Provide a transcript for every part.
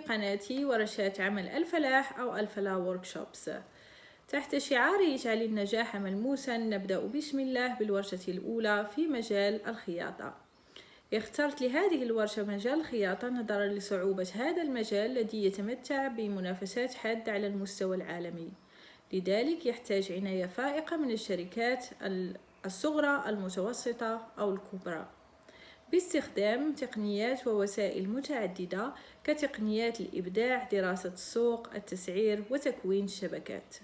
في قناتي ورشات عمل الفلاح أو الفلاح وركشوبس تحت شعار اجعل النجاح ملموسا نبدأ بسم الله بالورشة الأولى في مجال الخياطة. اخترت لهذه الورشة مجال الخياطة نظرا لصعوبة هذا المجال الذي يتمتع بمنافسات حادة على المستوى العالمي. لذلك يحتاج عناية فائقة من الشركات الصغرى المتوسطة أو الكبرى. باستخدام تقنيات ووسائل متعددة كتقنيات الإبداع، دراسة السوق، التسعير وتكوين الشبكات.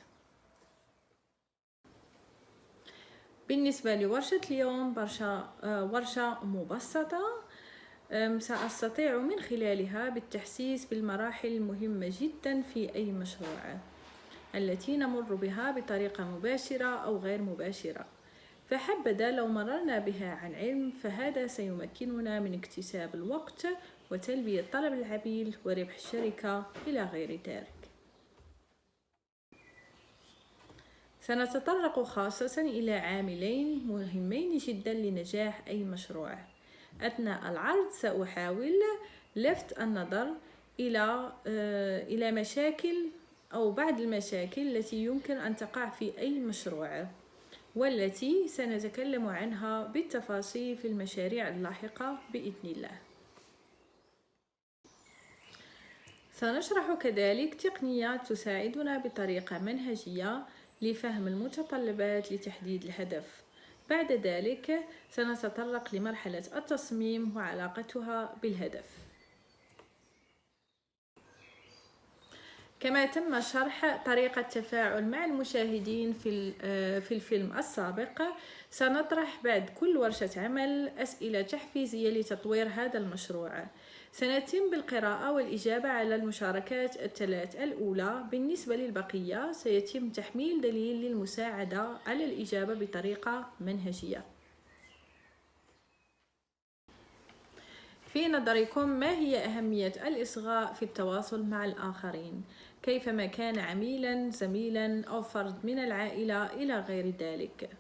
بالنسبة لورشة اليوم برشا آه، ورشة مبسطة سأستطيع من خلالها بالتحسيس بالمراحل المهمة جدا في أي مشروع التي نمر بها بطريقة مباشرة أو غير مباشرة فحبذا لو مررنا بها عن علم فهذا سيمكننا من اكتساب الوقت وتلبية طلب العميل وربح الشركة إلى غير ذلك. سنتطرق خاصة إلى عاملين مهمين جدا لنجاح أي مشروع. أثناء العرض سأحاول لفت النظر إلى آه، إلى مشاكل أو بعض المشاكل التي يمكن أن تقع في أي مشروع. والتي سنتكلم عنها بالتفاصيل في المشاريع اللاحقة بإذن الله. سنشرح كذلك تقنيات تساعدنا بطريقة منهجية لفهم المتطلبات لتحديد الهدف. بعد ذلك سنتطرق لمرحلة التصميم وعلاقتها بالهدف. كما تم شرح طريقة التفاعل مع المشاهدين في آه، في الفيلم السابق سنطرح بعد كل ورشة عمل أسئلة تحفيزية لتطوير هذا المشروع. سنتم بالقراءة والإجابة على المشاركات الثلاث الأولى. بالنسبة للبقية سيتم تحميل دليل للمساعدة على الإجابة بطريقة منهجية. في نظركم ما هي أهمية الإصغاء في التواصل مع الآخرين؟ كيفما كان عميلا زميلا أو فرد من العائلة إلى غير ذلك.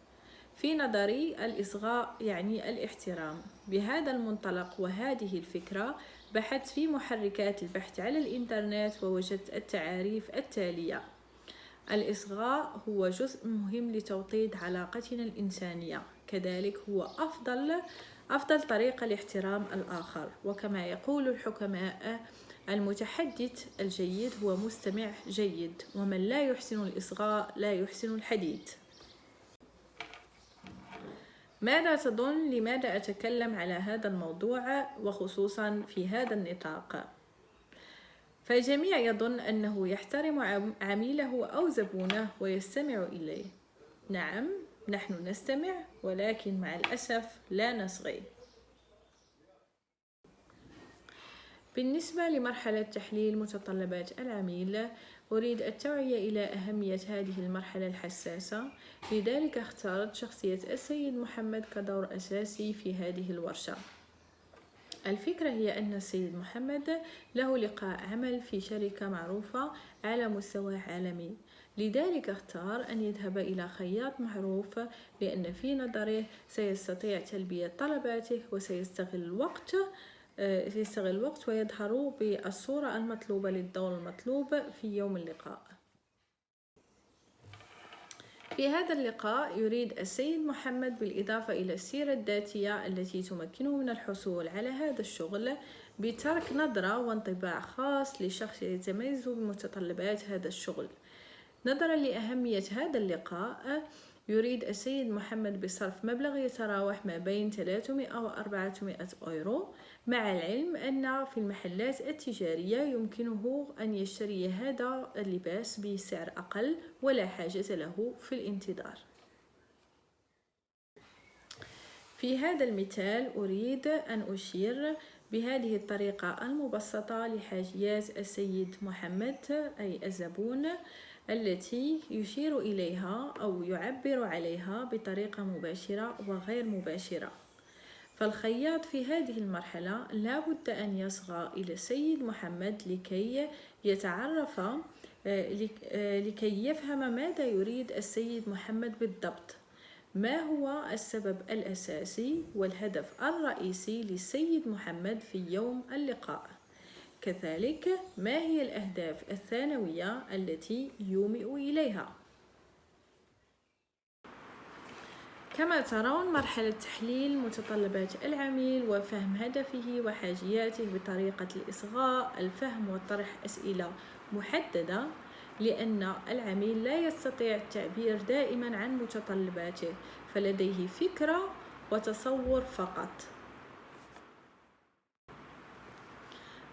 في نظري الإصغاء يعني الاحترام. بهذا المنطلق وهذه الفكرة بحثت في محركات البحث على الإنترنت ووجدت التعاريف التالية. الإصغاء هو جزء مهم لتوطيد علاقتنا الإنسانية. كذلك هو أفضل أفضل طريقة لاحترام الآخر. وكما يقول الحكماء المتحدث الجيد هو مستمع جيد ومن لا يحسن الإصغاء لا يحسن الحديث. ماذا تظن؟ لماذا أتكلم على هذا الموضوع؟ وخصوصا في هذا النطاق. فالجميع يظن أنه يحترم عميله أو زبونه ويستمع إليه. نعم نحن نستمع ولكن مع الأسف لا نصغي. بالنسبة لمرحلة تحليل متطلبات العميل أريد التوعية إلى أهمية هذه المرحلة الحساسة. لذلك اختارت شخصية السيد محمد كدور أساسي في هذه الورشة. الفكرة هي أن السيد محمد له لقاء عمل في شركة معروفة على مستوى عالمي. لذلك اختار أن يذهب إلى خياط معروف لأن في نظره سيستطيع تلبية طلباته وسيستغل الوقت يستغل الوقت ويظهر بالصورة المطلوبة للدور المطلوب في يوم اللقاء. في هذا اللقاء يريد السيد محمد بالإضافة إلى السيرة الذاتية التي تمكنه من الحصول على هذا الشغل بترك نظرة وانطباع خاص لشخص يتميز بمتطلبات هذا الشغل. نظرا لأهمية هذا اللقاء يريد السيد محمد بصرف مبلغ يتراوح ما بين 300 و 400 أورو مع العلم أن في المحلات التجارية يمكنه أن يشتري هذا اللباس بسعر أقل ولا حاجة له في الانتظار. في هذا المثال أريد أن أشير بهذه الطريقة المبسطة لحاجيات السيد محمد أي الزبون. التي يشير إليها أو يعبر عليها بطريقة مباشرة وغير مباشرة. فالخياط في هذه المرحلة لا بد أن يصغى إلى السيد محمد لكي يتعرف آه، آه، لكي يفهم ماذا يريد السيد محمد بالضبط. ما هو السبب الأساسي والهدف الرئيسي للسيد محمد في يوم اللقاء؟ كذلك ما هي الأهداف الثانوية التي يومئ إليها؟ كما ترون مرحلة تحليل متطلبات العميل وفهم هدفه وحاجياته بطريقة الإصغاء الفهم وطرح أسئلة محددة لأن العميل لا يستطيع التعبير دائما عن متطلباته فلديه فكرة وتصور فقط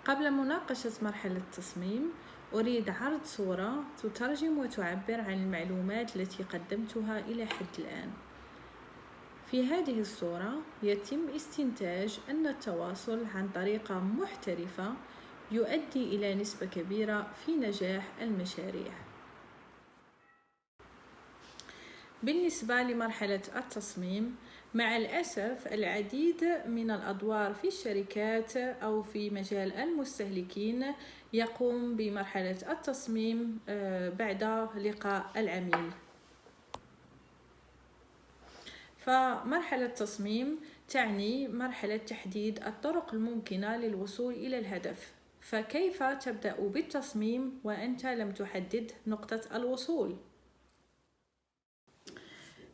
قبل مناقشة مرحلة التصميم أريد عرض صورة تترجم وتعبر عن المعلومات التي قدمتها إلى حد الآن. في هذه الصورة يتم استنتاج أن التواصل عن طريقة محترفة يؤدي إلى نسبة كبيرة في نجاح المشاريع. بالنسبة لمرحلة التصميم مع الأسف العديد من الأدوار في الشركات أو في مجال المستهلكين يقوم بمرحلة التصميم آه، بعد لقاء العميل فمرحلة التصميم تعني مرحلة تحديد الطرق الممكنة للوصول إلى الهدف فكيف تبدأ بالتصميم وأنت لم تحدد نقطة الوصول؟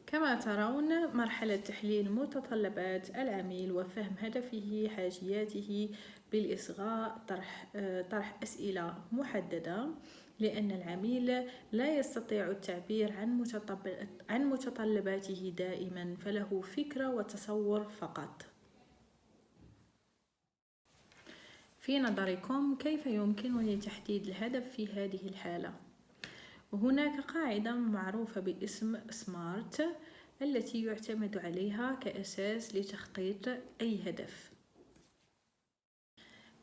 كما ترون مرحلة تحليل متطلبات العميل وفهم هدفه حاجياته بالإصغاء طرح, طرح أسئلة محددة لأن العميل لا يستطيع التعبير عن عن متطلباته دائما فله فكرة وتصور فقط في نظركم كيف يمكنني تحديد الهدف في هذه الحالة؟ هناك قاعدة معروفة باسم سمارت التي يعتمد عليها كأساس لتخطيط أي هدف.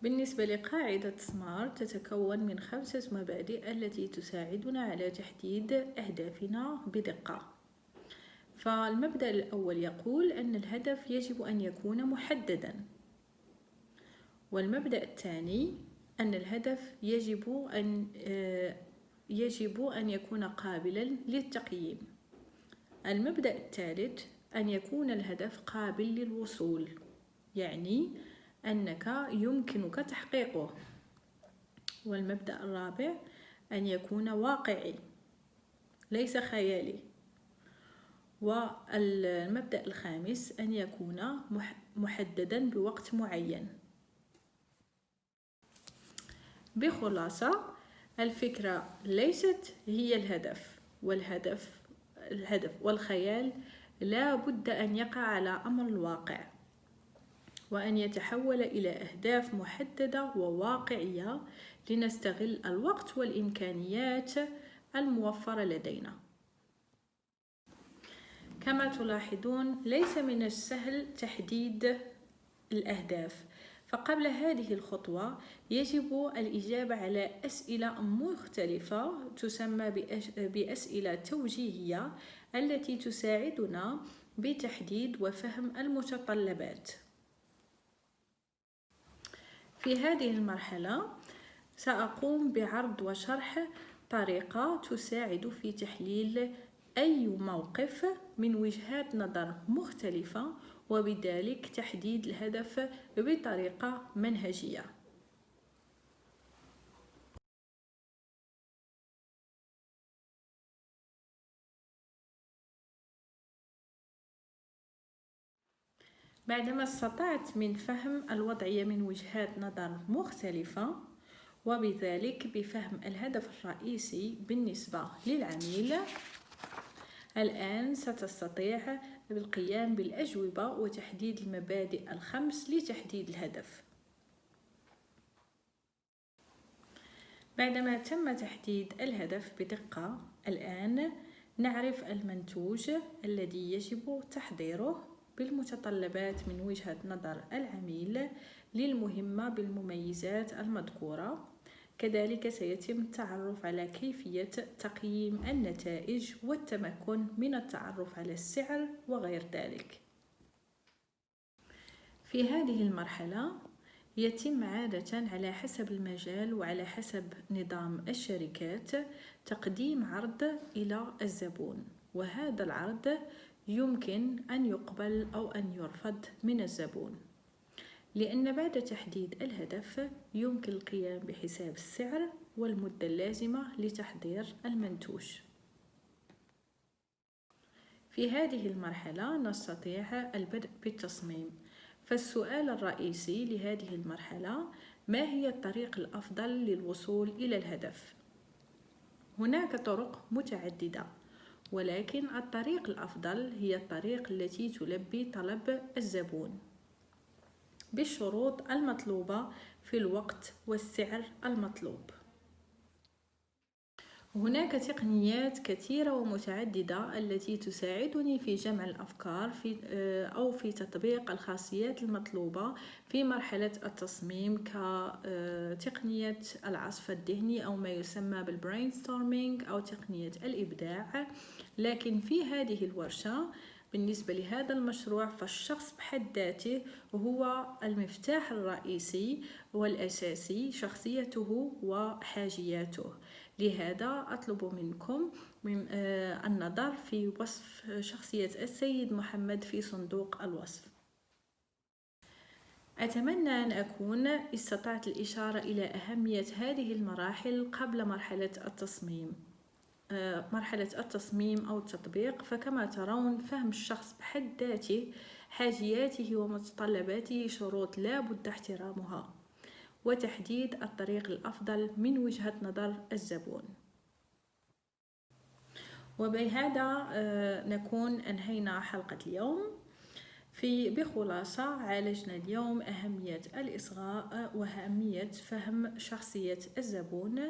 بالنسبة لقاعدة سمارت تتكون من خمسة مبادئ التي تساعدنا على تحديد أهدافنا بدقة. فالمبدأ الأول يقول أن الهدف يجب أن يكون محددا. والمبدأ الثاني أن الهدف يجب أن آه، يجب أن يكون قابلا للتقييم. المبدأ الثالث أن يكون الهدف قابل للوصول يعني أنك يمكنك تحقيقه. والمبدأ الرابع أن يكون واقعي ليس خيالي. والمبدأ الخامس أن يكون محددا بوقت معين. بخلاصة الفكرة ليست هي الهدف والهدف الهدف والخيال لا بد أن يقع على أمر الواقع وأن يتحول إلى أهداف محددة وواقعية لنستغل الوقت والإمكانيات الموفرة لدينا. كما تلاحظون ليس من السهل تحديد الأهداف فقبل هذه الخطوة يجب الإجابة على أسئلة مختلفة تسمى بأسئلة توجيهية التي تساعدنا بتحديد وفهم المتطلبات. في هذه المرحلة سأقوم بعرض وشرح طريقة تساعد في تحليل أي موقف من وجهات نظر مختلفة وبذلك تحديد الهدف بطريقة منهجية. بعدما استطعت من فهم الوضعية من وجهات نظر مختلفة وبذلك بفهم الهدف الرئيسي بالنسبة للعميل الآن ستستطيع القيام بالأجوبة وتحديد المبادئ الخمس لتحديد الهدف. بعدما تم تحديد الهدف بدقة الآن نعرف المنتوج الذي يجب تحضيره بالمتطلبات من وجهة نظر العميل للمهمة بالمميزات المذكورة. كذلك سيتم التعرف على كيفية تقييم النتائج والتمكن من التعرف على السعر وغير ذلك. في هذه المرحلة يتم عادة على حسب المجال وعلى حسب نظام الشركات تقديم عرض إلى الزبون وهذا العرض يمكن أن يقبل أو أن يرفض من الزبون. لأن بعد تحديد الهدف يمكن القيام بحساب السعر والمدة اللازمة لتحضير المنتوج. في هذه المرحلة نستطيع البدء بالتصميم. فالسؤال الرئيسي لهذه المرحلة ما هي الطريق الأفضل للوصول إلى الهدف؟ هناك طرق متعددة ولكن الطريق الأفضل هي الطريق التي تلبي طلب الزبون. بالشروط المطلوبة في الوقت والسعر المطلوب. هناك تقنيات كثيرة ومتعددة التي تساعدني في جمع الأفكار في آه، أو في تطبيق الخاصيات المطلوبة في مرحلة التصميم كتقنية آه، العصف الذهني أو ما يسمى بالبرينستورمينج أو تقنية الإبداع. لكن في هذه الورشة بالنسبة لهذا المشروع فالشخص بحد ذاته هو المفتاح الرئيسي والأساسي شخصيته وحاجياته. لهذا أطلب منكم من آه النظر في وصف شخصية السيد محمد في صندوق الوصف. أتمنى أن أكون استطعت الإشارة إلى أهمية هذه المراحل قبل مرحلة التصميم. مرحلة التصميم أو التطبيق. فكما ترون فهم الشخص بحد ذاته حاجياته ومتطلباته شروط لا بد احترامها وتحديد الطريق الأفضل من وجهة نظر الزبون. وبهذا آه، نكون أنهينا حلقة اليوم. في بخلاصة عالجنا اليوم أهمية الإصغاء وأهمية فهم شخصية الزبون.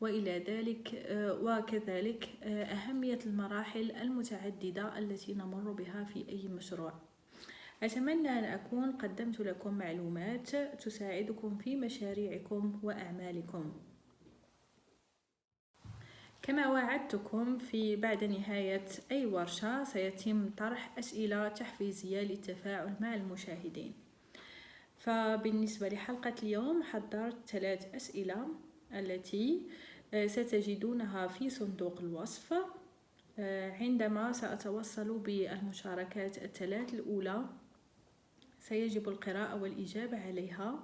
وإلى ذلك آه، وكذلك آه، أهمية المراحل المتعددة التي نمر بها في أي مشروع. أتمنى أن أكون قدمت لكم معلومات تساعدكم في مشاريعكم وأعمالكم. كما وعدتكم في بعد نهاية أي ورشة سيتم طرح أسئلة تحفيزية للتفاعل مع المشاهدين. فبالنسبة لحلقة اليوم حضرت ثلاث أسئلة التي ستجدونها في صندوق الوصف. عندما سأتوصل بالمشاركات الثلاث الأولى سيجب القراءة والإجابة عليها.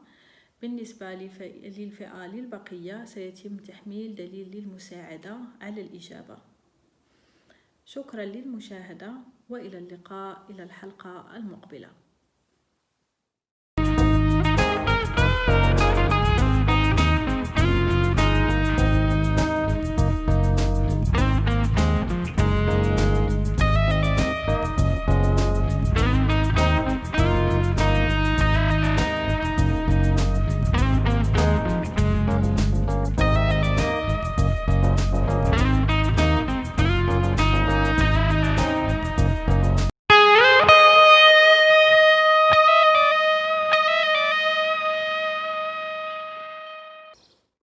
بالنسبة للفئة للبقية سيتم تحميل دليل للمساعدة على الإجابة. شكرا للمشاهدة وإلى اللقاء إلى الحلقة المقبلة.